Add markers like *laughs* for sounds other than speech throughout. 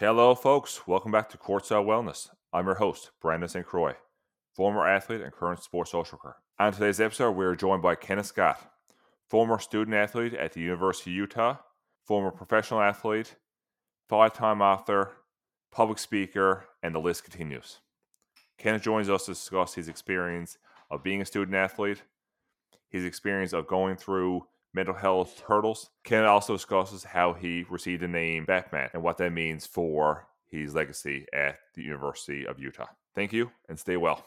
Hello, folks. Welcome back to Courtside Wellness. I'm your host, Brandon St. Croix, former athlete and current sports social worker. On today's episode, we are joined by Kenneth Scott, former student athlete at the University of Utah, former professional athlete, five time author, public speaker, and the list continues. Kenneth joins us to discuss his experience of being a student athlete, his experience of going through mental health hurdles. Ken also discusses how he received the name Batman and what that means for his legacy at the University of Utah. Thank you and stay well.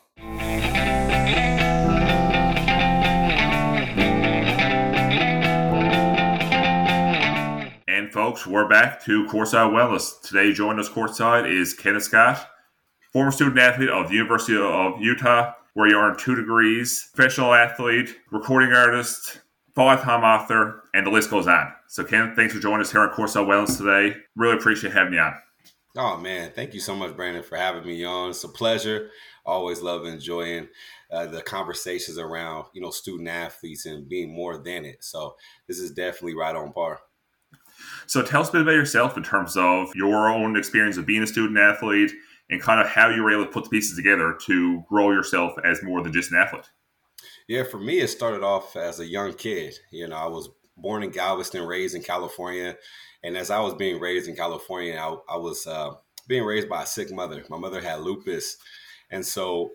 And folks, we're back to Courtside Wellness. Today, joining us courtside is Kenneth Scott, former student athlete of the University of Utah, where you earned two degrees, professional athlete, recording artist, five-time author, and the list goes on. So, Ken, thanks for joining us here on Courtside Wellness today. Really appreciate having you on. Oh man, thank you so much, Brandon, for having me on. It's a pleasure. Always love enjoying uh, the conversations around you know student athletes and being more than it. So this is definitely right on par. So tell us a bit about yourself in terms of your own experience of being a student athlete and kind of how you were able to put the pieces together to grow yourself as more than just an athlete. Yeah, for me, it started off as a young kid. You know, I was born in Galveston, raised in California. And as I was being raised in California, I, I was uh, being raised by a sick mother. My mother had lupus. And so,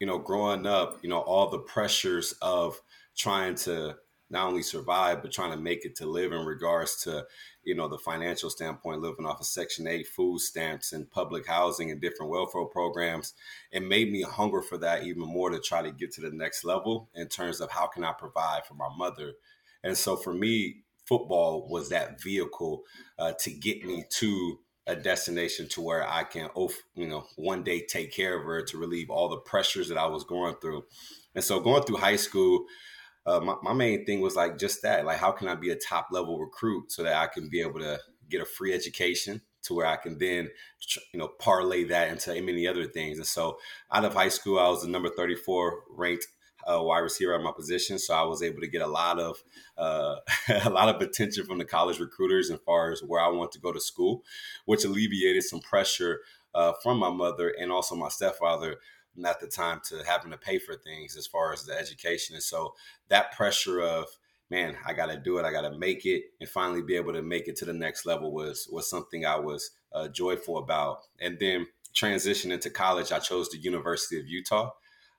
you know, growing up, you know, all the pressures of trying to not only survive, but trying to make it to live in regards to, you know, the financial standpoint, living off of Section 8 food stamps and public housing and different welfare programs. It made me hunger for that even more to try to get to the next level in terms of how can I provide for my mother. And so for me, football was that vehicle uh, to get me to a destination to where I can, you know, one day take care of her to relieve all the pressures that I was going through. And so going through high school, uh, my, my main thing was like just that, like how can I be a top level recruit so that I can be able to get a free education to where I can then, you know, parlay that into many other things. And so out of high school, I was the number 34 ranked uh, wide receiver at my position, so I was able to get a lot of uh, *laughs* a lot of attention from the college recruiters as far as where I want to go to school, which alleviated some pressure uh, from my mother and also my stepfather at the time to having to pay for things as far as the education. And so that pressure of man, I got to do it, I got to make it, and finally be able to make it to the next level was was something I was uh, joyful about. And then transitioning to college, I chose the University of Utah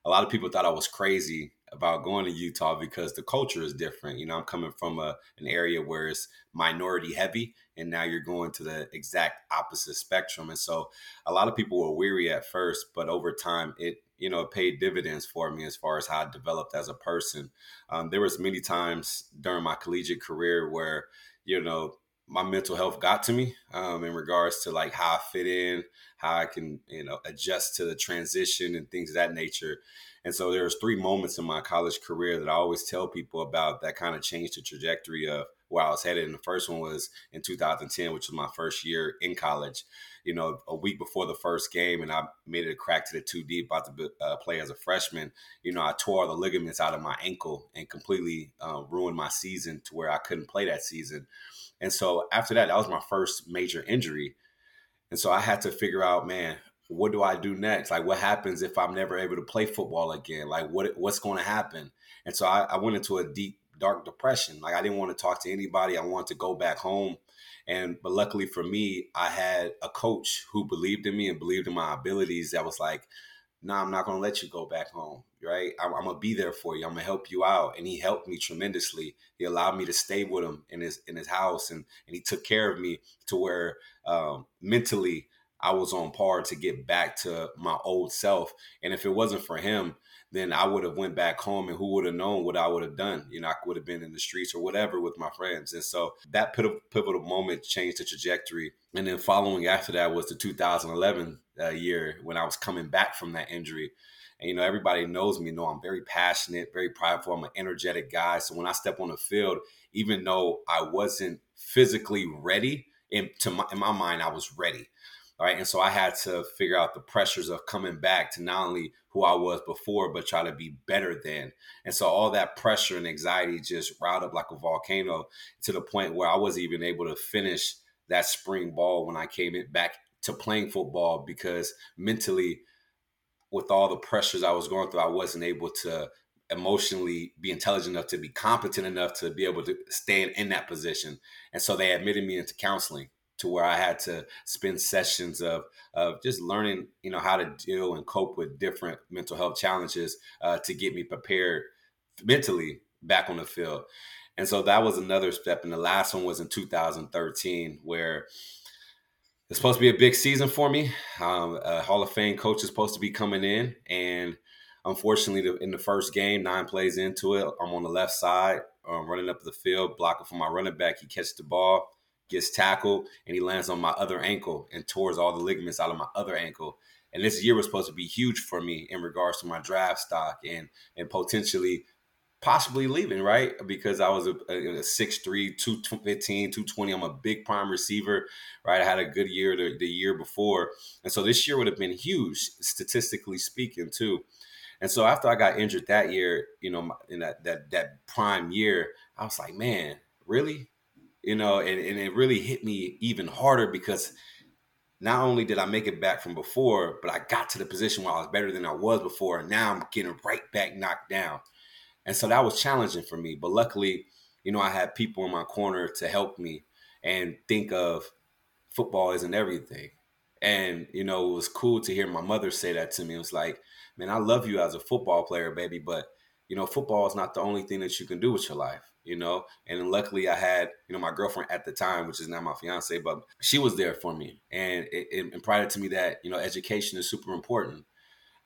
a lot of people thought I was crazy about going to Utah because the culture is different. You know, I'm coming from a, an area where it's minority heavy, and now you're going to the exact opposite spectrum. And so a lot of people were weary at first, but over time, it you know it paid dividends for me as far as how I developed as a person. Um, there was many times during my collegiate career where you know my mental health got to me um, in regards to like how I fit in, how I can you know adjust to the transition and things of that nature. And so there's three moments in my college career that I always tell people about that kind of changed the trajectory of where I was headed. And the first one was in 2010, which was my first year in college. You know, a week before the first game, and I made it a crack to the two deep, about to uh, play as a freshman. You know, I tore the ligaments out of my ankle and completely uh, ruined my season to where I couldn't play that season. And so after that, that was my first major injury. And so I had to figure out, man, what do I do next? Like, what happens if I'm never able to play football again? Like, what what's going to happen? And so I, I went into a deep, dark depression. Like, I didn't want to talk to anybody. I wanted to go back home. And but luckily for me, I had a coach who believed in me and believed in my abilities. That was like, no, nah, I'm not going to let you go back home right? I'm, I'm, gonna be there for you. I'm gonna help you out. And he helped me tremendously. He allowed me to stay with him in his in his house, and and he took care of me to where um, mentally I was on par to get back to my old self. And if it wasn't for him, then I would have went back home, and who would have known what I would have done? You know, I would have been in the streets or whatever with my friends. And so that pivotal moment changed the trajectory. And then following after that was the 2011 uh, year when I was coming back from that injury. And, you know, everybody knows me, know I'm very passionate, very prideful. I'm an energetic guy. So when I step on the field, even though I wasn't physically ready, in, to my, in my mind, I was ready. Right. And so I had to figure out the pressures of coming back to not only who I was before, but try to be better than. And so all that pressure and anxiety just riled up like a volcano to the point where I wasn't even able to finish that spring ball when I came back to playing football because mentally, with all the pressures I was going through, I wasn't able to emotionally be intelligent enough to be competent enough to be able to stand in that position. And so they admitted me into counseling to where I had to spend sessions of of just learning, you know, how to deal and cope with different mental health challenges uh, to get me prepared mentally back on the field. And so that was another step. And the last one was in 2013, where it's supposed to be a big season for me. Um, a Hall of Fame coach is supposed to be coming in, and unfortunately, in the first game, nine plays into it, I'm on the left side, um, running up the field, blocking for my running back. He catches the ball, gets tackled, and he lands on my other ankle and tears all the ligaments out of my other ankle. And this year was supposed to be huge for me in regards to my draft stock and and potentially possibly leaving, right? Because I was a, a, a 6'3, 215, 220. I'm a big prime receiver, right? I had a good year the, the year before. And so this year would have been huge, statistically speaking, too. And so after I got injured that year, you know, in that that that prime year, I was like, man, really? You know, and, and it really hit me even harder because not only did I make it back from before, but I got to the position where I was better than I was before. And now I'm getting right back knocked down. And so that was challenging for me. But luckily, you know, I had people in my corner to help me and think of football isn't everything. And, you know, it was cool to hear my mother say that to me. It was like, man, I love you as a football player, baby, but, you know, football is not the only thing that you can do with your life, you know? And luckily I had, you know, my girlfriend at the time, which is now my fiance, but she was there for me and it, it imparted to me that, you know, education is super important.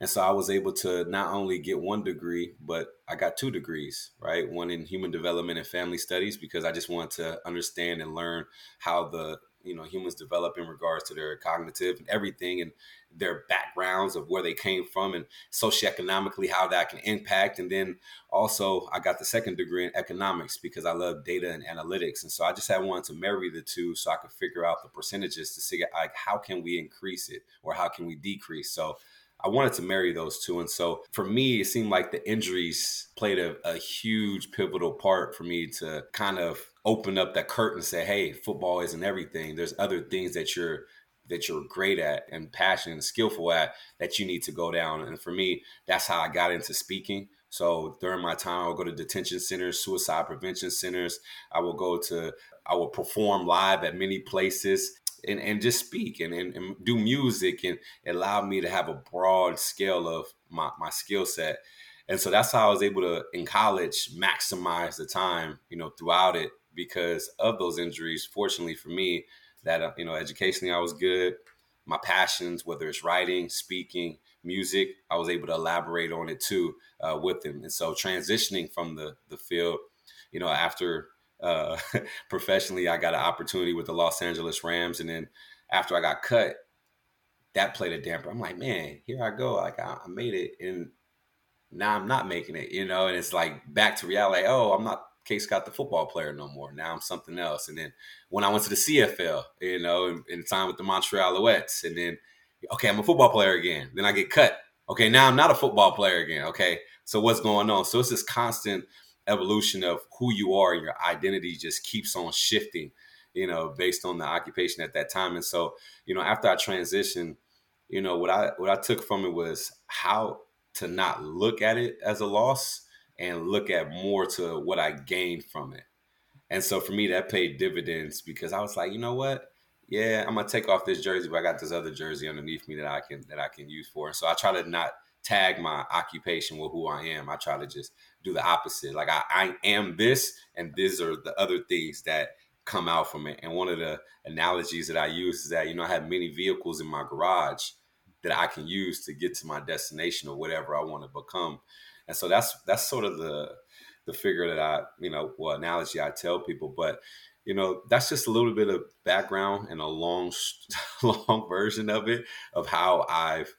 And so I was able to not only get one degree, but I got two degrees, right? One in human development and family studies because I just wanted to understand and learn how the you know humans develop in regards to their cognitive and everything and their backgrounds of where they came from and socioeconomically how that can impact. And then also i got the second degree in economics because i love data and analytics. And so i just had wanted to marry the two so i could figure out the percentages to see like how can we increase it or how can we decrease? So I wanted to marry those two. And so for me, it seemed like the injuries played a, a, huge pivotal part for me to kind of open up that curtain and say, hey, football isn't everything. There's other things that you're that you're great at and passionate and skillful at that you need to go down. And for me, that's how I got into speaking. So during my time, I would go to detention centers, suicide prevention centers. I will go to, I will perform live at many places and, and just speak and, and, and do music and it allowed me to have a broad scale of my, my skill set. And so that's how I was able to, in college, maximize the time, you know, throughout it because of those injuries. Fortunately for me, that, uh, you know, educationally I was good. My passions, whether it's writing, speaking, music, I was able to elaborate on it too uh, with them. And so transitioning from the, the field, you know, after uh, *laughs* professionally, I got an opportunity with the Los Angeles Rams, and then after I got cut, that played a damper. I'm like, man, here I go. Like I, I made it, and now I'm not making it. You know, and it's like back to reality. Oh, I'm not Case Scott the football player no more. Now I'm something else. And then when I went to the CFL, you know, in, in time with the Montreal Alouettes, and then okay, I'm a football player again. Then I get cut. Okay, now I'm not a football player again. Okay, so what's going on? So it's this constant evolution of who you are and your identity just keeps on shifting, you know, based on the occupation at that time. And so, you know, after I transitioned, you know, what I what I took from it was how to not look at it as a loss and look at more to what I gained from it. And so for me, that paid dividends because I was like, you know what? Yeah, I'm gonna take off this jersey, but I got this other jersey underneath me that I can that I can use for. so I try to not tag my occupation with who I am. I try to just do the opposite. Like I, I am this, and these are the other things that come out from it. And one of the analogies that I use is that you know I have many vehicles in my garage that I can use to get to my destination or whatever I want to become. And so that's that's sort of the the figure that I you know well analogy I tell people, but you know that's just a little bit of background and a long *laughs* long version of it of how I've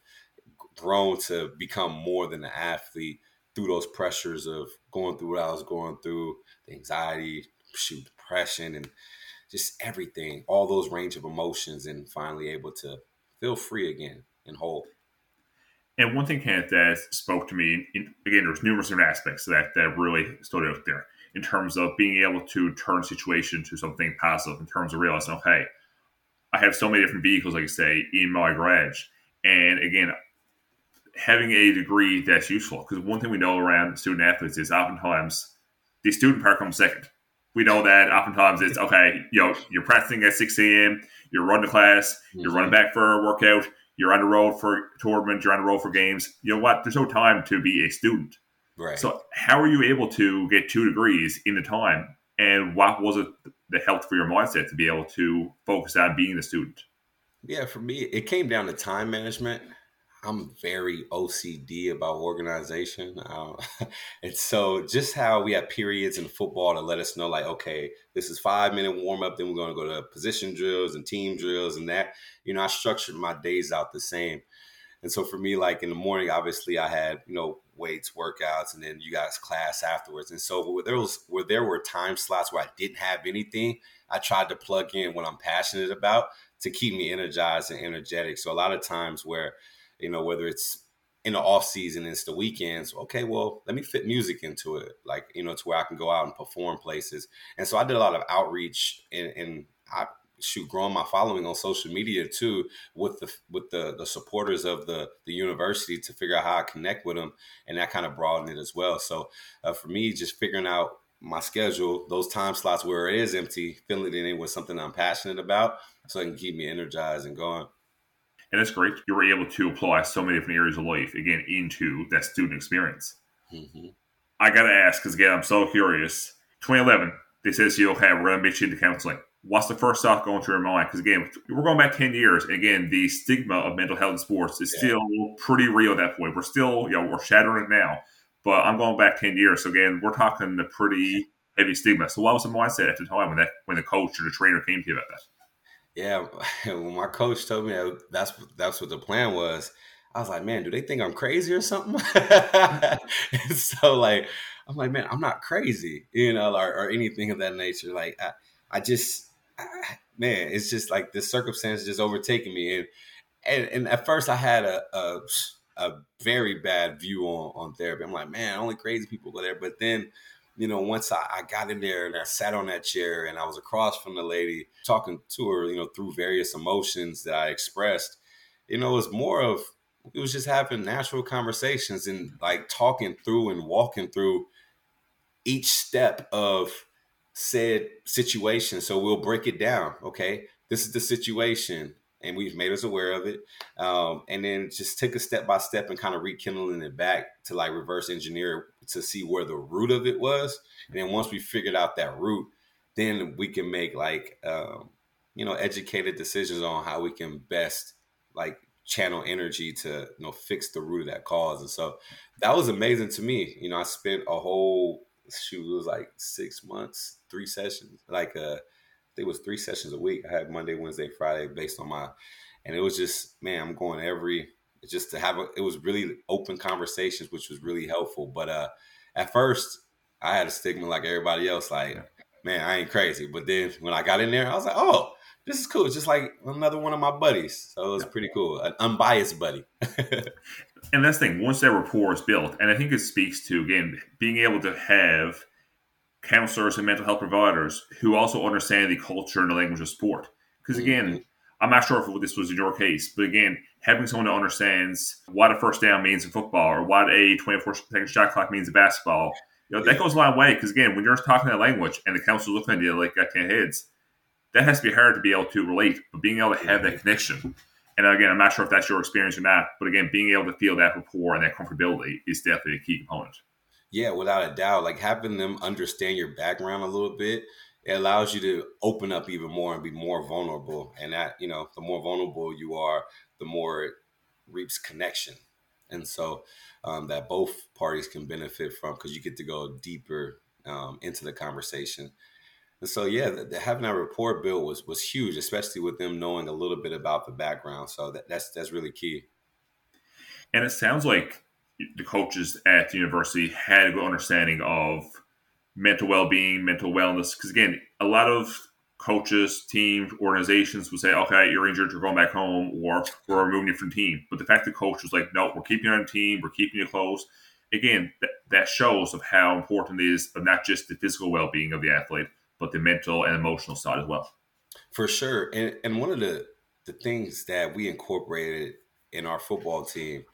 grown to become more than an athlete through those pressures of going through what I was going through, the anxiety, shoot, depression, and just everything, all those range of emotions, and finally able to feel free again and whole. And one thing, Kenneth, that spoke to me, in, again, there's numerous different aspects that, that really stood out there in terms of being able to turn situation to something positive, in terms of realizing, okay, I have so many different vehicles, like I say, in my garage. And again, having a degree that's useful. Because one thing we know around student athletes is oftentimes the student part comes second. We know that oftentimes it's okay, you know, you're practicing at 6 a.m., you're running to class, mm-hmm. you're running back for a workout, you're on the road for tournaments, you're on the road for games. You know what? There's no time to be a student. Right. So how are you able to get two degrees in the time? And what was it that helped for your mindset to be able to focus on being a student? Yeah, for me, it came down to time management. I'm very OCD about organization. Um, *laughs* and so just how we have periods in football to let us know, like, okay, this is five minute warm up, then we're going to go to position drills and team drills and that, you know, I structured my days out the same. And so for me, like in the morning, obviously I had, you know, weights, workouts, and then you guys class afterwards. And so where there was where there were time slots where I didn't have anything, I tried to plug in what I'm passionate about to keep me energized and energetic. So a lot of times where you know, whether it's in the off season, it's the weekends. Okay, well, let me fit music into it, like you know, to where I can go out and perform places. And so I did a lot of outreach, and, and I shoot growing my following on social media too, with the with the the supporters of the the university to figure out how I connect with them, and that kind of broadened it as well. So uh, for me, just figuring out my schedule, those time slots where it is empty, filling it in with something I'm passionate about, so it can keep me energized and going. And that's great. You were able to apply so many different areas of life, again, into that student experience. Mm-hmm. I got to ask, because again, I'm so curious. 2011, they said to you, okay, we're going to meet you into counseling. What's the first thought going through your mind? Because again, we're going back 10 years. And again, the stigma of mental health in sports is yeah. still pretty real at that point. We're still, you know, we're shattering it now. But I'm going back 10 years. So again, we're talking the pretty heavy stigma. So what was the mindset at the time when that when the coach or the trainer came to you about that? Yeah, *laughs* when my coach told me that's that's what the plan was, I was like, man, do they think I'm crazy or something? *laughs* so like, I'm like, man, I'm not crazy, you know, or, or anything of that nature. Like, I, I just, I, man, it's just like the circumstances just overtaking me, and and, and at first I had a, a a very bad view on on therapy. I'm like, man, only crazy people go there. But then you know, once I, I, got in there and I sat on that chair and I was across from the lady talking to her, you know, through various emotions that I expressed, you know, it was more of, it was just having natural conversations and like talking through and walking through each step of said situation. So we'll break it down. Okay. This is the situation and we've made us aware of it. Um, and then just took a step by step and kind of rekindling it back to like reverse engineer to see where the root of it was. And then once we figured out that root, then we can make like um, you know educated decisions on how we can best like channel energy to you know fix the root of that cause. And so that was amazing to me. You know, I spent a whole shoot it was like six months, three sessions, like uh it was three sessions a week. I had Monday, Wednesday, Friday based on my, and it was just man, I'm going every just to have a, it was really open conversations, which was really helpful. But uh, at first, I had a stigma like everybody else, like man, I ain't crazy. But then when I got in there, I was like, oh, this is cool. It's just like another one of my buddies. So it was pretty cool, an unbiased buddy. *laughs* and that's the thing. Once that rapport is built, and I think it speaks to again being able to have counselors and mental health providers who also understand the culture and the language of sport. Because again, mm-hmm. I'm not sure if this was in your case, but again, having someone that understands what a first down means in football or what a 24 second shot clock means in basketball, you know, that goes a long way. Because again, when you're talking that language and the counselor's looking at you like got 10 heads, that has to be hard to be able to relate, but being able to have that connection. And again, I'm not sure if that's your experience or not, but again, being able to feel that rapport and that comfortability is definitely a key component. Yeah, without a doubt. Like having them understand your background a little bit, it allows you to open up even more and be more vulnerable. And that, you know, the more vulnerable you are, the more it reaps connection. And so um, that both parties can benefit from because you get to go deeper um, into the conversation. And so, yeah, the, the, having that rapport built was was huge, especially with them knowing a little bit about the background. So that, that's that's really key. And it sounds like the coaches at the university had a good understanding of mental well-being, mental wellness. Because again, a lot of coaches, teams, organizations would say, "Okay, you're injured, you're going back home, or we're removing you from team." But the fact the coach was like, "No, we're keeping you on the team, we're keeping you close." Again, that, that shows of how important it is of not just the physical well-being of the athlete, but the mental and emotional side as well. For sure. And and one of the the things that we incorporated in our football team,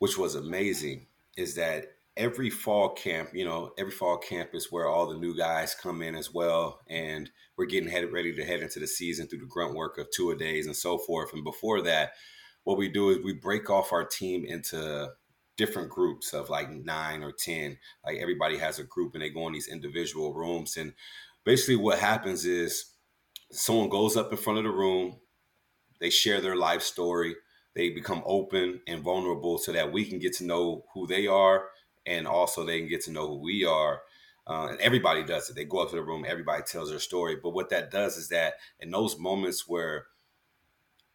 which was amazing, is that every fall camp, you know, every fall camp is where all the new guys come in as well. And we're getting headed ready to head into the season through the grunt work of two a days and so forth. And before that, what we do is we break off our team into different groups of like nine or ten. Like everybody has a group and they go in these individual rooms. And basically what happens is someone goes up in front of the room, they share their life story, they become open and vulnerable so that we can get to know who they are and also they can get to know who we are. Uh, and everybody does it. They go up to the room, everybody tells their story. But what that does is that in those moments where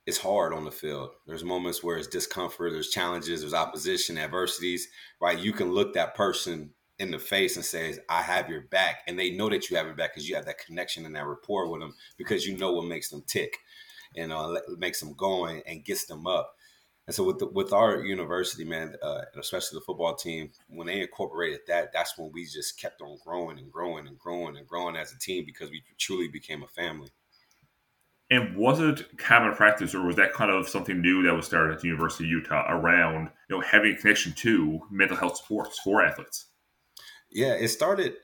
it's hard on the field, there's moments where it's discomfort, there's challenges, there's opposition, adversities, right? You can look that person in the face and says, I have your back. And they know that you have your back because you have that connection and that rapport with them because you know what makes them tick and uh, makes them going and gets them up. And so with the, with our university, man, uh, especially the football team, when they incorporated that, that's when we just kept on growing and growing and growing and growing as a team because we truly became a family. And was it common practice, or was that kind of something new that was started at the University of Utah around you know having a connection to mental health supports for athletes? Yeah, it started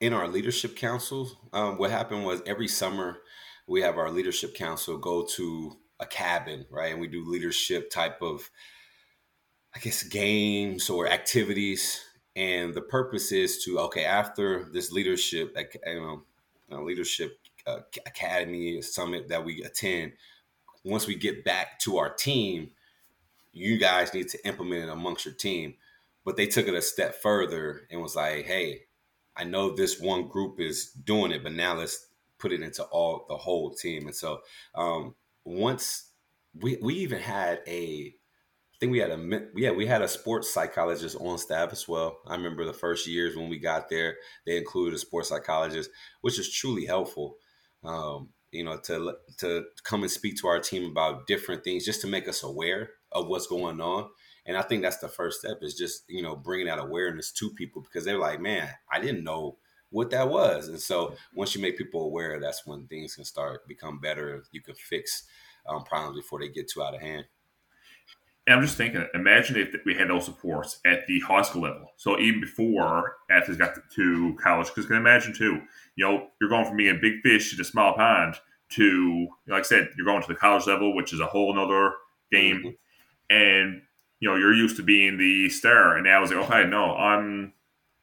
in our leadership council. Um, what happened was every summer we have our leadership council go to a cabin, right? And we do leadership type of, I guess, games or activities. And the purpose is to, okay, after this leadership, you know, leadership uh, academy summit that we attend, once we get back to our team, you guys need to implement it amongst your team. But they took it a step further and was like, hey, I know this one group is doing it, but now let's put it into all the whole team. And so um, once we we even had a I think we had a yeah we had a sports psychologist on staff as well. I remember the first years when we got there, they included a sports psychologist, which is truly helpful. Um, you know, to to come and speak to our team about different things, just to make us aware of what's going on. And I think that's the first step is just, you know, bringing that awareness to people because they're like, man, I didn't know what that was. And so once you make people aware, that's when things can start become better. You can fix um, problems before they get too out of hand. And I'm just thinking, imagine if we had those supports at the high school level. So even before athletes got to college, because can imagine too, you know, you're going from being a big fish in a small pond to, like I said, you're going to the college level, which is a whole other game. Mm-hmm. And you know, you're used to being the star, and now it's like, okay, no, I'm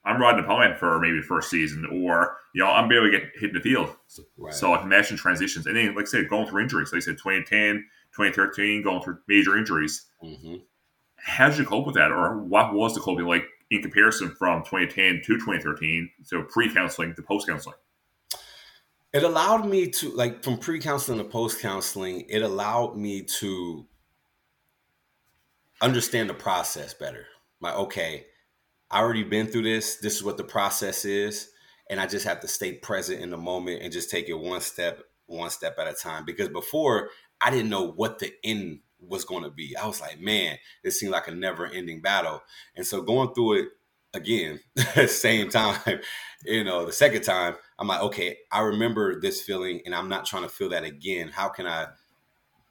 I'm riding a pine for maybe the first season, or you know, I'm barely getting hit in the field. So, right. so I can imagine transitions, and then, like I said, going through injuries. Like I said, 2010, 2013, going through major injuries. Mm-hmm. How did you cope with that, or what was the coping like in comparison from 2010 to 2013? So pre-counseling to post-counseling. It allowed me to, like, from pre-counseling to post-counseling, it allowed me to understand the process better. Like, okay, I already been through this. This is what the process is. And I just have to stay present in the moment and just take it one step, one step at a time. Because before I didn't know what the end was going to be. I was like, man, it seemed like a never ending battle. And so going through it again, *laughs* same time, *laughs* you know, the second time, I'm like, okay, I remember this feeling and I'm not trying to feel that again. How can I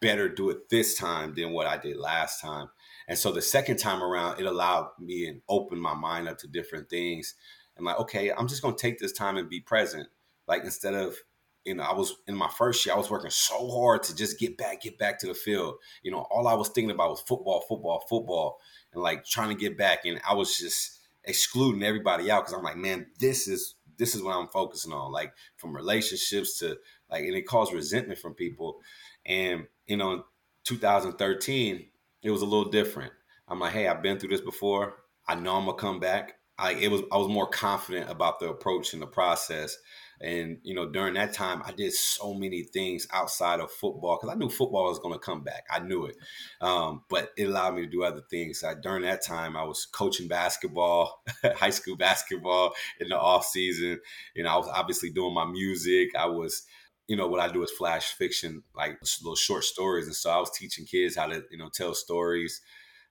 better do it this time than what I did last time? And so the second time around, it allowed me and opened my mind up to different things. And like, okay, I'm just gonna take this time and be present. Like instead of, you know, I was in my first year, I was working so hard to just get back, get back to the field. You know, all I was thinking about was football, football, football, and like trying to get back. And I was just excluding everybody out because I'm like, man, this is this is what I'm focusing on. Like from relationships to like, and it caused resentment from people. And you know, 2013, it was a little different. I'm like, hey, I've been through this before. I know I'm gonna come back. I it was I was more confident about the approach and the process. And you know, during that time, I did so many things outside of football because I knew football was going to come back. I knew it, um, but it allowed me to do other things. I, during that time, I was coaching basketball, *laughs* high school basketball in the off season. You know, I was obviously doing my music. I was you know, what I do is flash fiction, like little short stories. And so I was teaching kids how to, you know, tell stories.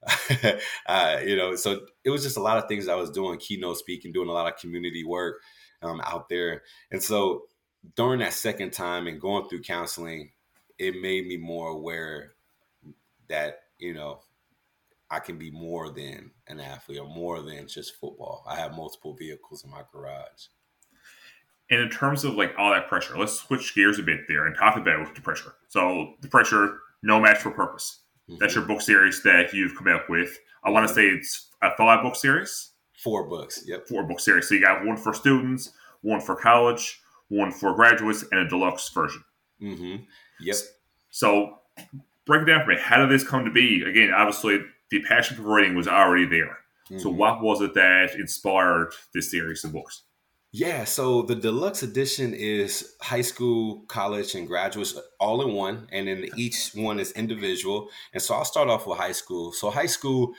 *laughs* uh, you know, so it was just a lot of things I was doing, keynote speaking, doing a lot of community work um, out there. And so during that second time and going through counseling, it made me more aware that you know I can be more than an athlete or more than just football. I have multiple vehicles in my garage. And in terms of like all that pressure, let's switch gears a bit there and talk about the pressure. So the pressure, no match for purpose. Mm-hmm. That's your book series that you've come up with. I want to say it's a five book series. Four books. Yep. Four book series. So you got one for students, one for college, one for graduates, and a deluxe version. Mm-hmm. Yep. So break it down for me. How did this come to be? Again, obviously the passion for writing was already there. Mm-hmm. So what was it that inspired this series of books? Yeah, so the deluxe edition is high school, college, and graduates all in one, and then each one is individual. And so I'll start off with high school. So high school,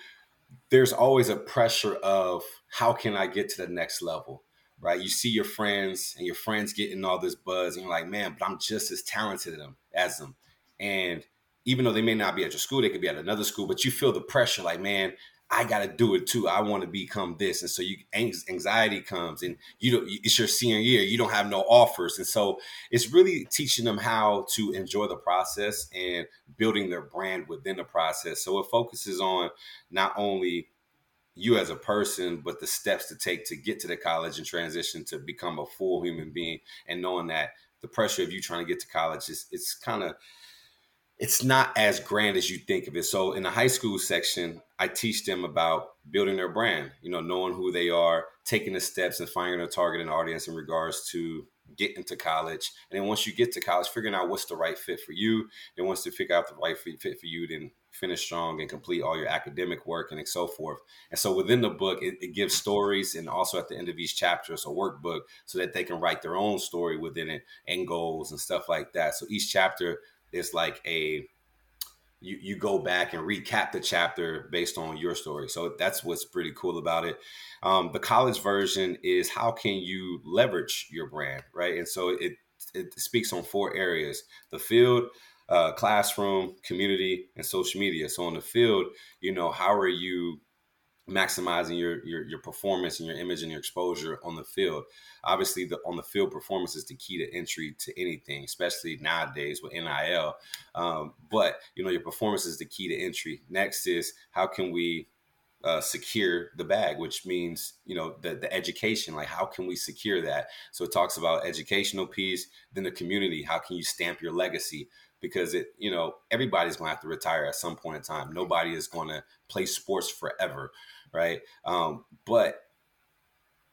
there's always a pressure of how can I get to the next level, right? You see your friends and your friends getting all this buzz, and you're like, man, but I'm just as talented as them. And even though they may not be at your school, they could be at another school, but you feel the pressure like, man, I got to do it too. I want to become this, and so you anxiety comes, and you don't. It's your senior year. You don't have no offers, and so it's really teaching them how to enjoy the process and building their brand within the process. So it focuses on not only you as a person, but the steps to take to get to the college and transition to become a full human being, and knowing that the pressure of you trying to get to college is it's kind of it's not as grand as you think of it. So in the high school section, I teach them about building their brand, you know, knowing who they are, taking the steps and finding a target and audience in regards to getting to college. And then once you get to college, figuring out what's the right fit for you. And once you figure out the right fit for you, then finish strong and complete all your academic work and so forth. And so within the book, it, it, gives stories and also at the end of each chapter, it's a workbook so that they can write their own story within it and goals and stuff like that. So each chapter is like a you, you go back and recap the chapter based on your story. So that's what's pretty cool about it. Um, the college version is how can you leverage your brand, right? And so it it speaks on four areas: the field, uh, classroom, community, and social media. So on the field, you know, how are you maximizing your, your your performance and your image and your exposure on the field. Obviously, the on the field performance is the key to entry to anything, especially nowadays with NIL. Um, but you know, your performance is the key to entry. Next is how can we uh, secure the bag, which means you know the the education. Like how can we secure that? So it talks about educational piece, then the community. How can you stamp your legacy? Because it you know everybody's going to have to retire at some point in time. Nobody is going to play sports forever right? Um, but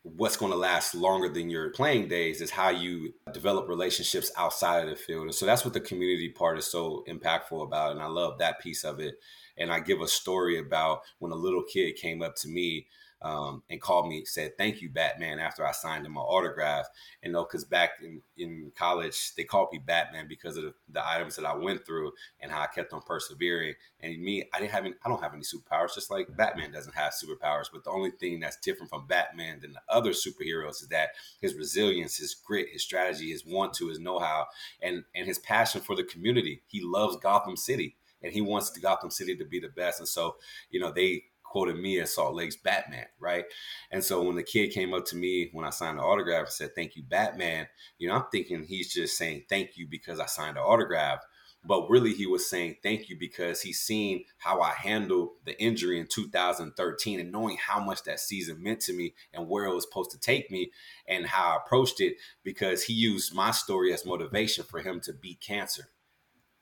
what's going to last longer than your playing days is how you develop relationships outside of the field. And so that's what the community part is so impactful about. And I love that piece of it. And I give a story about when a little kid came up to me um, and called me, said, Thank you, Batman, after I signed him my autograph. And know, because back in, in college, they called me Batman because of the, the, items that I went through and how I kept on persevering. And me, I didn't have any, I don't have any superpowers, just like Batman doesn't have superpowers. But the only thing that's different from Batman than the other superheroes is that his resilience, his grit, his strategy, his want to, his know how, and, and his passion for the community. He loves Gotham City and he wants Gotham City to be the best. And so, you know, they quoted me as Salt Lake's Batman, right? And so when the kid came up to me when I signed the autograph and said, Thank you, Batman, you know, I'm thinking he's just saying thank you because I signed the autograph. But really, he was saying thank you because he's seen how I handled the injury in 2013 and knowing how much that season meant to me and where it was supposed to take me and how I approached it because he used my story as motivation for him to beat cancer.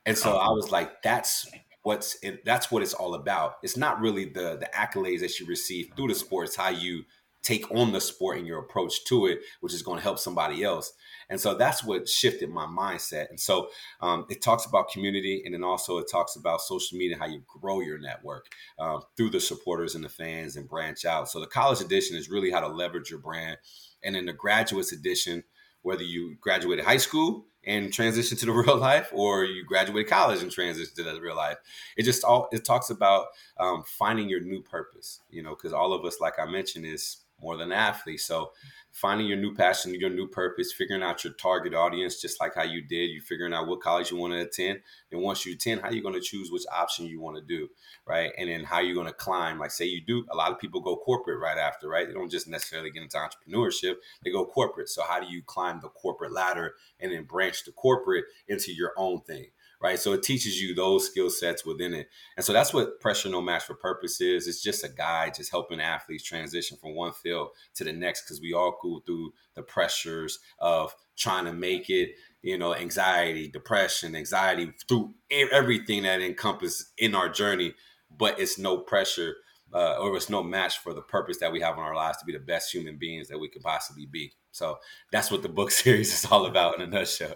And so I was like, that's what's it, that's what it's all about. It's not really the the accolades that you receive through the sport. It's how you take on the sport and your approach to it, which is going to help somebody else. And so that's what shifted my mindset. And so um, it talks about community, and then also it talks about social media, how you grow your network uh, through the supporters and the fans and branch out. So the college edition is really how to leverage your brand, and then the graduates edition, whether you graduated high school and transition to the *laughs* real life or you graduate college and transition to the real life. It just all it talks about um, finding your new purpose you know because all of us like i mentioned is more than an athlete. So finding your new passion, your new purpose, figuring out your target audience, just like how you did, you figuring out what college you want to attend. And once you attend, how you're going to choose which option you want to do, right? And then how you're going to climb. Like say you do, a lot of people go corporate right after, right? They don't just necessarily get into entrepreneurship, they go corporate. So how do you climb the corporate ladder and then branch the corporate into your own thing? Right? So it teaches you those skill sets within it. And so that's what Pressure No Match for Purpose is. It's just a guide, just helping athletes transition from one field to the next because we all go through the pressures of trying to make it, you know, anxiety, depression, anxiety through everything that encompasses in our journey, but it's no pressure. Uh, or it's no match for the purpose that we have in our lives to be the best human beings that we could possibly be. So that's what the book *laughs* series is all about in a nutshell.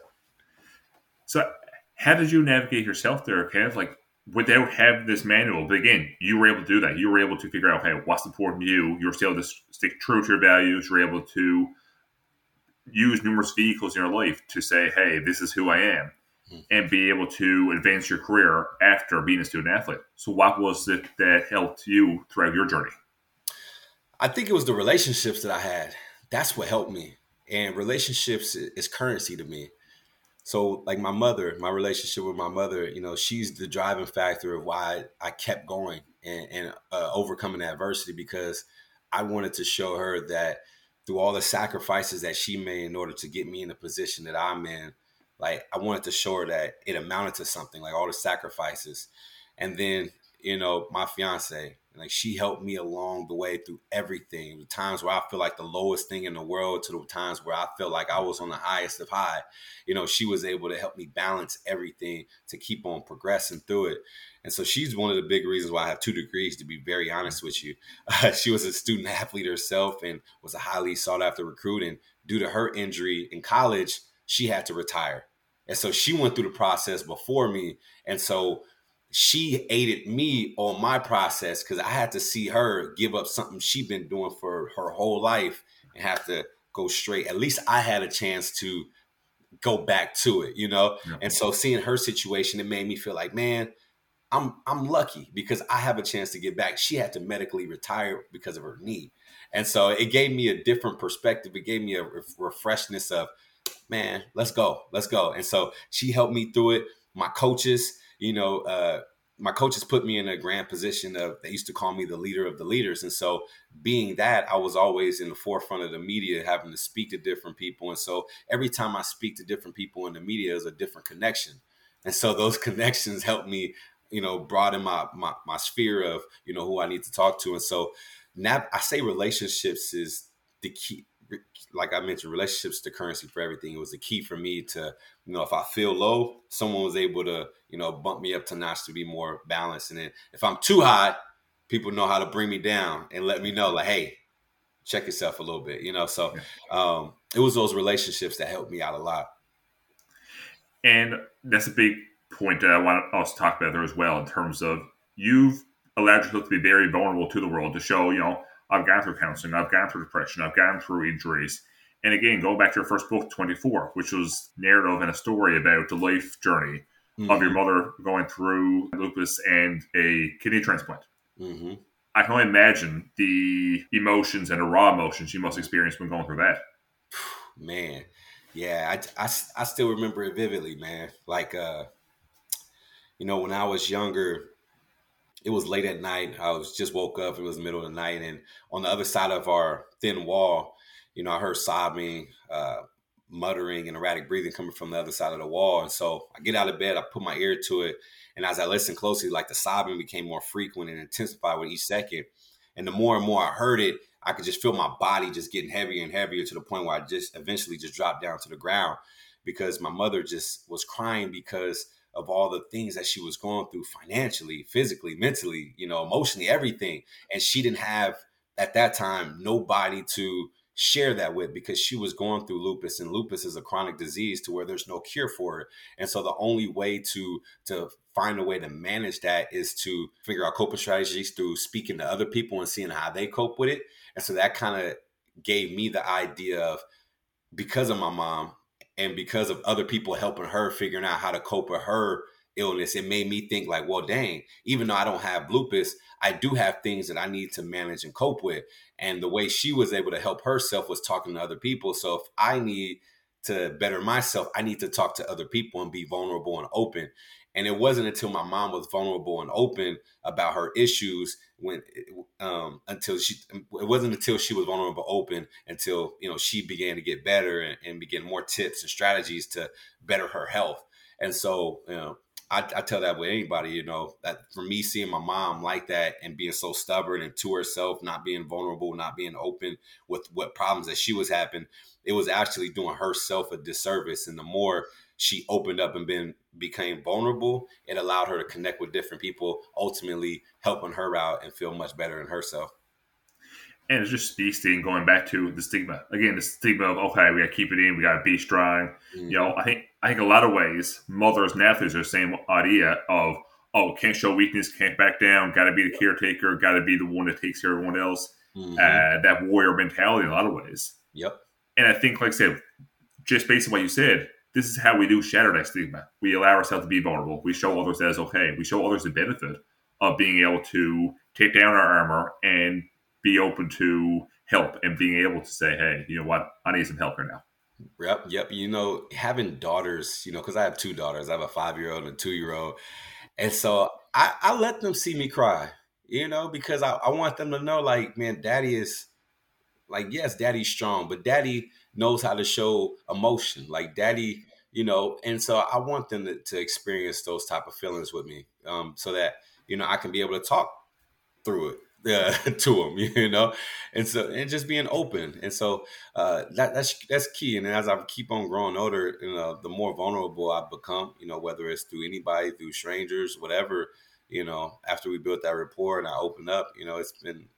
So how did you navigate yourself there, Kev? Like without having this manual, but again, you were able to do that. You were able to figure out, hey, what's important to you. You were still able to stick true to your values. You're able to use numerous vehicles in your life to say, hey, this is who I am, mm-hmm. and be able to advance your career after being a student athlete. So, what was it that helped you throughout your journey? I think it was the relationships that I had. That's what helped me. And relationships is currency to me so like my mother my relationship with my mother you know she's the driving factor of why i kept going and, and uh, overcoming adversity because i wanted to show her that through all the sacrifices that she made in order to get me in the position that i'm in like i wanted to show her that it amounted to something like all the sacrifices. And then you know my fiance like she helped me along the way through everything. The times where I feel like the lowest thing in the world to the times where I feel like I was on the highest of high. You know, she was able to help me balance everything to keep on progressing through it. And so she's one of the big reasons why I have two degrees, to be very honest with you. Uh, *laughs* she was a student athlete herself and was a highly sought after recruit. And due to her injury in college, she had to retire. And so she went through the process before me. And so she aided me on my process because I had to see her give up something she'd been doing for her whole life and have to go straight. At least I had a chance to go back to it, you know? Yeah. And so seeing her situation, it made me feel like, man, I'm I'm lucky because I have a chance to get back. She had to medically retire because of her knee. And so it gave me a different perspective. It gave me a refreshness of, man, let's go, let's go. And so she helped me through it. My coaches, you know, uh, my coaches put me in a grand position of they used to call me the leader of the leaders. And so being that i was always in the forefront of the media having to speak to different people. And so every time i speak to different people in the media is a different connection. And so those *laughs* connections help me you know broaden my, my my sphere of you know who i need to talk to. And so now i say relationships is the key like I mentioned, relationships to currency for everything. It was the key for me to, you know, if I feel low, someone was able to, you know, bump me up to notch to be more balanced. And then if I'm too high, people know how to bring me down and let me know, like, hey, check yourself a little bit, you know. So um, it was those relationships that helped me out a lot. And that's a big point that I want us to talk about there as well in terms of you've allowed yourself to be very vulnerable to the world to show, you know, I've gone through counseling, I've gone through depression, I've gone through injuries. And again, go back to your first book, 24, which was narrative and a story about the life journey mm-hmm. of your mm-hmm. mother going through lupus and a kidney transplant. Mm-hmm. I can only imagine the emotions and the raw emotions you must experience when going through that. *sighs* Man, yeah, I, I, I still remember it vividly, man. Like, uh, you know, when I was younger, it was late at night. I was just woke up. It was middle of the night, and on the other side of our thin wall, you know, I heard sobbing, uh, muttering, and erratic breathing coming from the other side of the wall. And so I get out of bed, I put my ear to it, and as I listened closely, like the sobbing became more frequent and intensified with each second. And the more and more I heard it, I could just feel my body just getting heavier and heavier to the point where I just eventually just dropped down to the ground because my mother just was crying because of all the things that she was going through financially, physically, mentally, you know, emotionally, everything. And she didn't have at that time nobody to share that with because she was going through lupus and lupus is a chronic disease to where there's no cure for it and so the only way to to find a way to manage that is to figure out coping strategies through speaking to other people and seeing how they cope with it and so that kind of gave me the idea of because of my mom and because of other people helping her figuring out how to cope with her illness, it made me think like, well, dang, even though I don't have lupus, I do have things that I need to manage and cope with. And the way she was able to help herself was talking to other people. So if I need to better myself, I need to talk to other people and be vulnerable and open. And it wasn't until my mom was vulnerable and open about her issues when um, until she it wasn't until she was vulnerable open until you know she began to get better and, and begin more tips and strategies to better her health. And so you know I, I, tell that with anybody, you know, that for me seeing my mom like that and being so stubborn and to herself, not being vulnerable, not being open with what problems that she was having, it was actually doing herself a disservice. And the more she opened up and been became vulnerable, it allowed her to connect with different people, ultimately helping her out and feel much better in herself. And it just speaks to going back to the stigma again. The stigma of okay, we got to keep it in, we got to be strong. Mm-hmm. You know, I think I think a lot of ways mothers and athletes are the same idea of oh, can't show weakness, can't back down, got to be the caretaker, got to be the one that takes care of everyone else. Mm-hmm. Uh, that warrior mentality in a lot of ways. Yep. And I think, like I said, just based on what you said, this is how we do shatter that stigma. We allow ourselves to be vulnerable. We show others that okay. We show others the benefit of being able to take down our armor and be open to help and being able to say, hey, you know what, I need some help here now. Yep, yep. You know, having daughters, you know, because I have two daughters. I have a five year old and a two year old. And so I, I let them see me cry, you know, because I, I want them to know, like, man, daddy is like, yes, daddy's strong, but daddy knows how to show emotion. Like, daddy, you know, and so I want them to, to experience those type of feelings with me um, so that, you know, I can be able to talk through it *laughs* uh, to them, *laughs* you know, and so and just being open, and so uh, that that's that's key. And as I keep on growing older, you know, the more vulnerable I become, you know, whether it's through anybody, through strangers, whatever, you know, after we built that rapport and I opened up, you know, it's been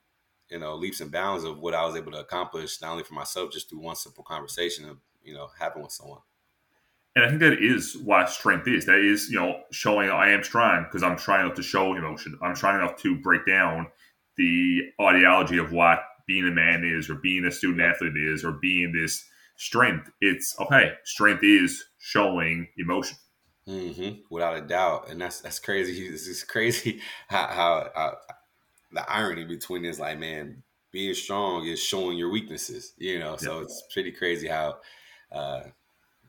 you know leaps and bounds of what I was able to accomplish, not only for myself, just through one simple conversation of you know having with someone. And I think that is what strength is. That is, you know, showing I am strong because I'm trying enough to show emotion. I'm trying enough to break down the ideology of what being a man is or being a student athlete is or being this strength. It's okay. Strength is showing emotion. Mm-hmm. Without a doubt, and that's that's crazy. *laughs* This is crazy *laughs* how, how, how the irony between this. Like, man, being strong is showing your weaknesses. You know, so it's pretty crazy how uh,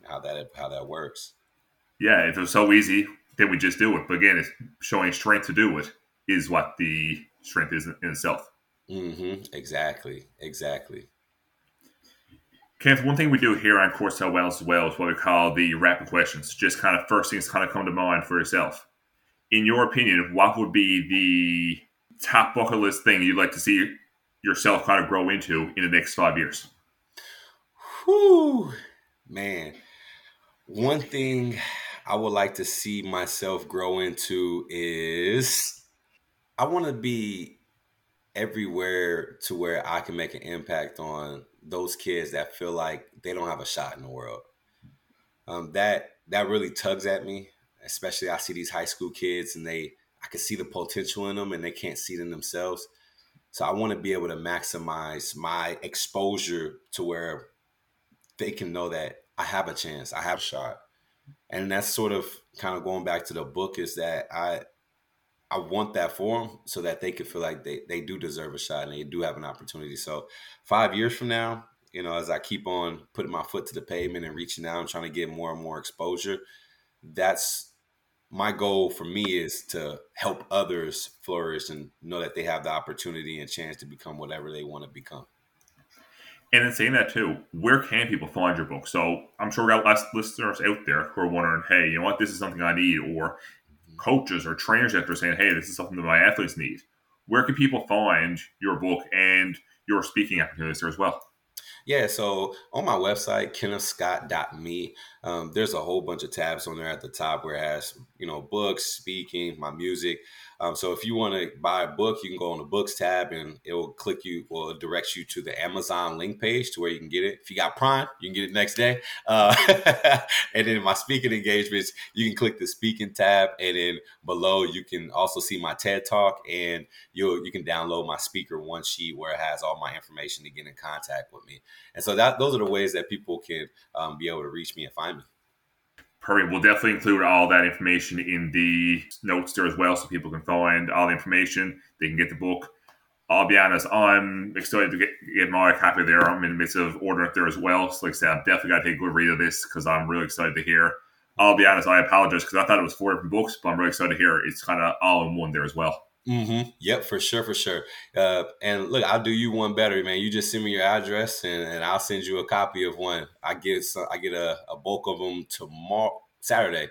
how that how that works. Yeah, if it was so easy, then we just do it. But again, it's showing strength to do it is what the strength is in itself. Mm-hmm. Exactly. Exactly. Kenneth, one thing we do here on Courtside Wellness as well is what we call the rapid questions. Just kind of first things kind of come to mind for yourself. In your opinion, what would be the top bucket list thing you'd like to see yourself kind of grow into in the next five years? Whew, man. One thing I would like to see myself grow into is I want to be everywhere to where I can make an impact on those kids that feel like they don't have a shot in the world. Um, that that really tugs at me, especially I see these high school kids and they I can see the potential in them and they can't see it in themselves. So I want to be able to maximize my exposure to where they can know that I have a chance, I have a shot. And that's sort of kind of going back to the book is that I I want that for them so that they can feel like they, they do deserve a shot and they do have an opportunity. So five years from now, you know, as I keep on putting my foot to the pavement and reaching out and trying to get more and more exposure, that's my goal for me is to help others flourish and know that they have the opportunity and chance to become whatever they want to become. And in saying that too, where can people find your book? So I'm sure we got listeners out there who are wondering, hey, you know what, this is something I need, or coaches or trainers that are saying, hey, this is something that my athletes need. Where can people find your book and your speaking opportunities there as well? Yeah, so on my website, kennethscott.me, um, there's a whole bunch of tabs on there at the top where it has, you know, books, speaking, my music. Um, so if you want to buy a book, you can go on the books tab and it will click you or direct you to the Amazon link page to where you can get it. If you got Prime, you can get it next day. Uh, *laughs* and then my speaking engagements, you can click the speaking tab, and then below you can also see my TED talk, and you you can download my speaker one sheet where it has all my information to get in contact with me. And so that those are the ways that people can um, be able to reach me and find. Perfect. We'll definitely include all that information in the notes there as well so people can find all the information. They can get the book. I'll be honest, I'm excited to get, get my copy there. I'm in the midst of ordering it there as well. So, like I said, I'm definitely going to take a good read of this because I'm really excited to hear. I'll be honest, I apologize because I thought it was four different books, but I'm really excited to hear it's kind of all in one there as well. Mm-hmm. Yep, for sure, for sure. Uh, and look, I'll do you one better, man. You just send me your address, and, and I'll send you a copy of one. I get some, I get a, a bulk of them tomorrow, Saturday.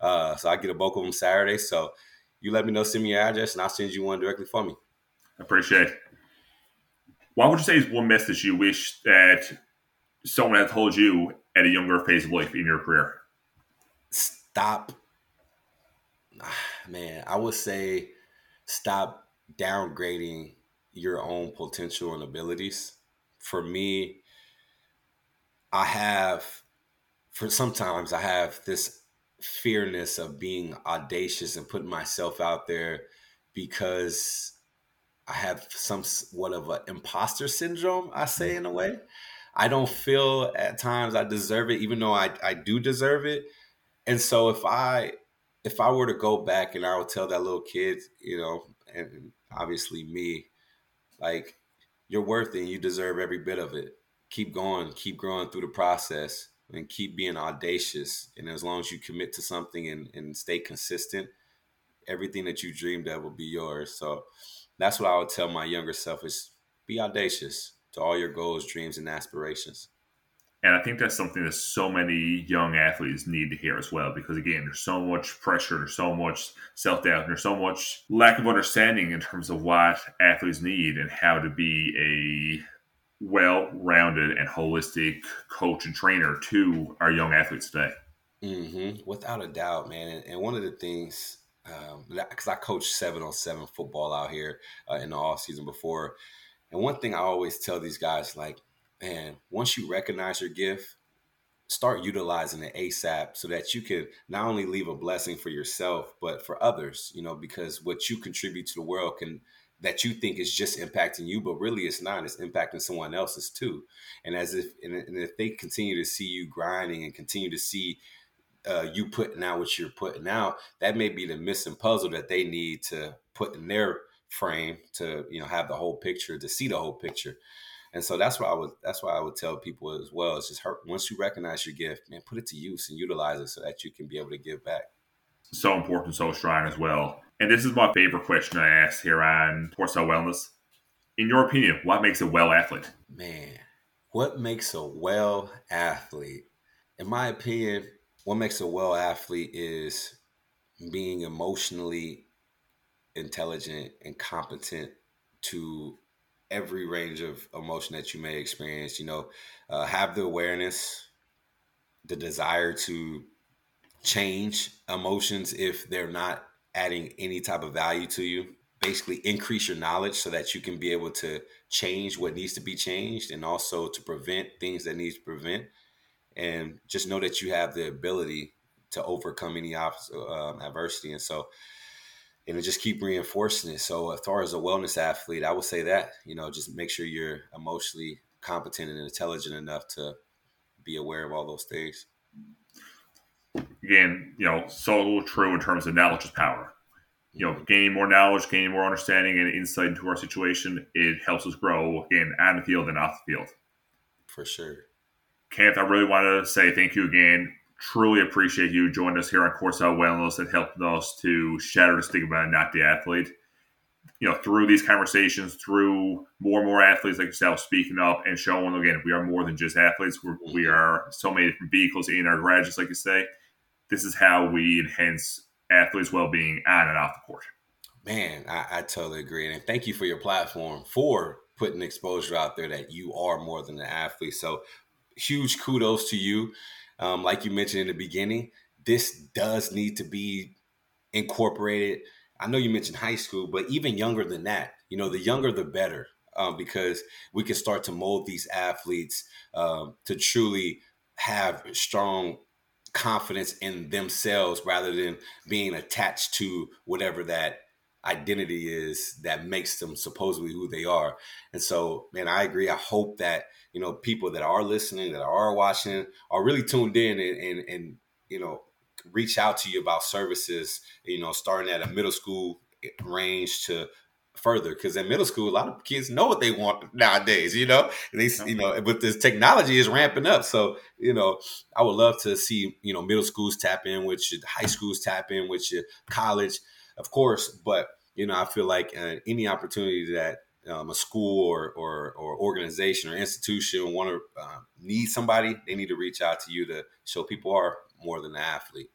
Uh, so I get a bulk of them Saturday. So you let me know, send me your address, and I'll send you one directly for me. Appreciate. It. What would you say is one message you wish that someone had told you at a younger phase of life in your career? Stop, man. I would say stop downgrading your own potential and abilities. For me, I have, for sometimes I have this fearness of being audacious and putting myself out there because I have some what of an imposter syndrome, I say mm-hmm. in a way. I don't feel at times I deserve it, even though I, I do deserve it. And so if I if I were to go back and I would tell that little kid, you know, and obviously me, like you're worth it and you deserve every bit of it. Keep going, keep growing through the process and keep being audacious. And as long as you commit to something and, and stay consistent, everything that you dreamed of will be yours. So that's what I would tell my younger self is be audacious to all your goals, dreams, and aspirations. And I think that's something that so many young athletes need to hear as well, because again, there's so much pressure, there's so much self doubt, there's so much lack of understanding in terms of what athletes need and how to be a well rounded and holistic coach and trainer to our young athletes today. Mm-hmm. Without a doubt, man. And, and one of the things, because um, I coached seven on seven football out here uh, in the off season before, and one thing I always tell these guys, like, man, once you recognize your gift, start utilizing it ASAP so that you can not only leave a blessing for yourself, but for others, you know, because what you contribute to the world can that you think is just impacting you, but really it's not. It's impacting someone else's too. And as if and, if they continue to see you grinding and continue to see uh, you putting out what you're putting out, that may be the missing puzzle that they need to put in their frame to you know have the whole picture to see the whole picture. And so that's what I would that's why I would tell people as well. It's just hurt once you recognize your gift, man, put it to use and utilize it so that you can be able to give back. So important, so strong as well. And this is my favorite question I ask here on Courtside Wellness. In your opinion, what makes a well athlete? Man, what makes a well athlete? In my opinion, what makes a well athlete is being emotionally intelligent and competent to every range of emotion that you may experience. You know, uh, have the awareness, the desire to change emotions if they're not adding any type of value to you. Basically, increase your knowledge so that you can be able to change what needs to be changed, and also to prevent things that needs to prevent. And just know that you have the ability to overcome any um, adversity. And so, and just keep reinforcing it. So as far as a wellness athlete, I would say that you know just make sure you're emotionally competent and intelligent enough to be aware of all those things. Again, you know, so true in terms of knowledge is power. You know, mm-hmm. gaining more knowledge, gaining more understanding and insight into our situation, it helps us grow again on the field and off the field. For sure. Kenneth, I really want to say thank you again truly appreciate you joining us here on Courtside Wellness and helping us to shatter the stigma and not the athlete. You know, through these conversations, through more and more athletes like yourself speaking up and showing again, we are more than just athletes. We're, we are so many different vehicles in our garages, like you say. This is how we enhance athletes' well being on and off the court. Man, I, I totally agree. And thank you for your platform for putting exposure out there that you are more than an athlete. So huge kudos to you um, like you mentioned in the beginning, this does need to be incorporated. I know you mentioned high school, but even younger than that, you know, the younger the better, um, because we can start to mold these athletes um, to truly have strong confidence in themselves rather than being attached to whatever that identity is that makes them supposedly who they are. And so, man, I agree. I hope that you know people that are listening that are watching are really tuned in and and, and you know reach out to you about services, you know, starting at a middle school range to further. Because in middle school a lot of kids know what they want nowadays you know? And they you know but this technology is ramping up. So you know i would love to see you know middle schools tap in which high schools tap in which college of course but you know i feel like uh, any opportunity that um, a school or, or, or organization or institution want to uh, need somebody they need to reach out to you to show people are more than an athlete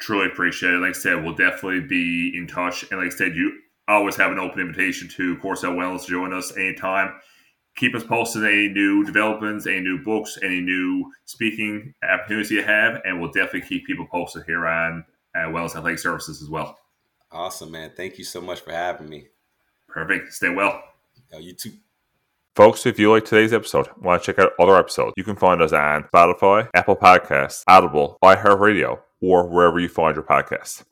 truly appreciate it like i said we'll definitely be in touch and like i said you always have an open invitation to Courtside Wellness to join us anytime. Keep us posted any new developments, any new books, any new speaking opportunities you have, and we'll definitely keep people posted here on uh, Wellness Athletic Services as well. Awesome, man. Thank you so much for having me. Perfect. Stay well. Oh, you too. Folks, if you like today's episode want to check out other episodes, you can find us on Spotify, Apple Podcasts, Audible, iHeartRadio, or wherever you find your podcasts.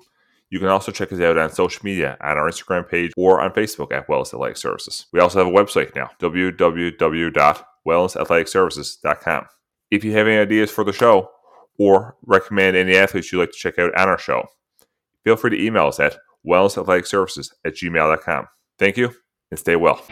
You can also check us out on social media on our Instagram page or on Facebook at Wellness Athletic Services. We also have a website now, www.wellnessathleticservices.com. If you have any ideas for the show or recommend any athletes you'd like to check out on our show, feel free to email us at wellnessathleticservices at gmail.com. Thank you and stay well.